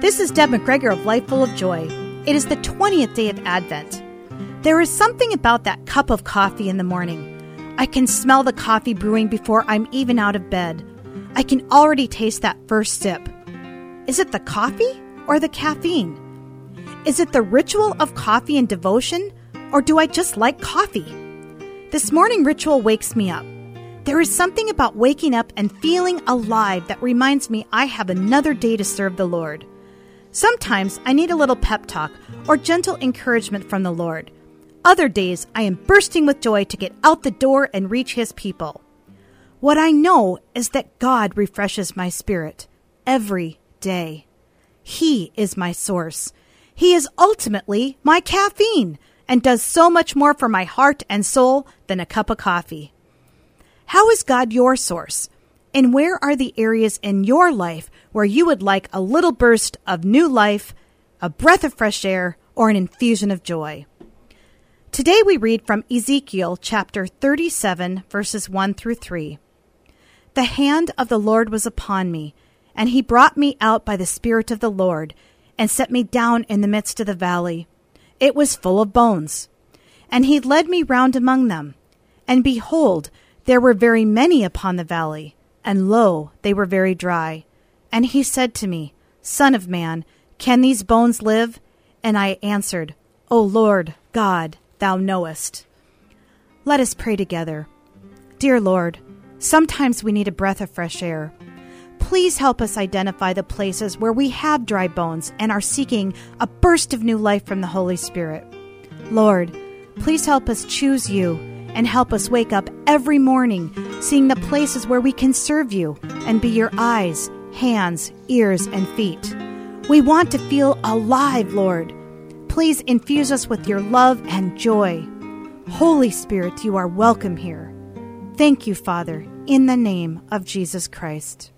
This is Deb McGregor of Life Full of Joy. It is the 20th day of Advent. There is something about that cup of coffee in the morning. I can smell the coffee brewing before I'm even out of bed. I can already taste that first sip. Is it the coffee or the caffeine? Is it the ritual of coffee and devotion, or do I just like coffee? This morning ritual wakes me up. There is something about waking up and feeling alive that reminds me I have another day to serve the Lord. Sometimes I need a little pep talk or gentle encouragement from the Lord. Other days I am bursting with joy to get out the door and reach His people. What I know is that God refreshes my spirit every day. He is my source. He is ultimately my caffeine and does so much more for my heart and soul than a cup of coffee. How is God your source? And where are the areas in your life where you would like a little burst of new life, a breath of fresh air, or an infusion of joy? Today we read from Ezekiel chapter 37, verses 1 through 3. The hand of the Lord was upon me, and he brought me out by the Spirit of the Lord, and set me down in the midst of the valley. It was full of bones. And he led me round among them. And behold, there were very many upon the valley and lo, they were very dry. And he said to me, Son of man, can these bones live? And I answered, O Lord God, thou knowest. Let us pray together. Dear Lord, sometimes we need a breath of fresh air. Please help us identify the places where we have dry bones and are seeking a burst of new life from the Holy Spirit. Lord, please help us choose you and help us wake up every morning seeing the places where we can serve you and be your eyes, hands, ears, and feet. We want to feel alive, Lord. Please infuse us with your love and joy. Holy Spirit, you are welcome here. Thank you, Father, in the name of Jesus Christ.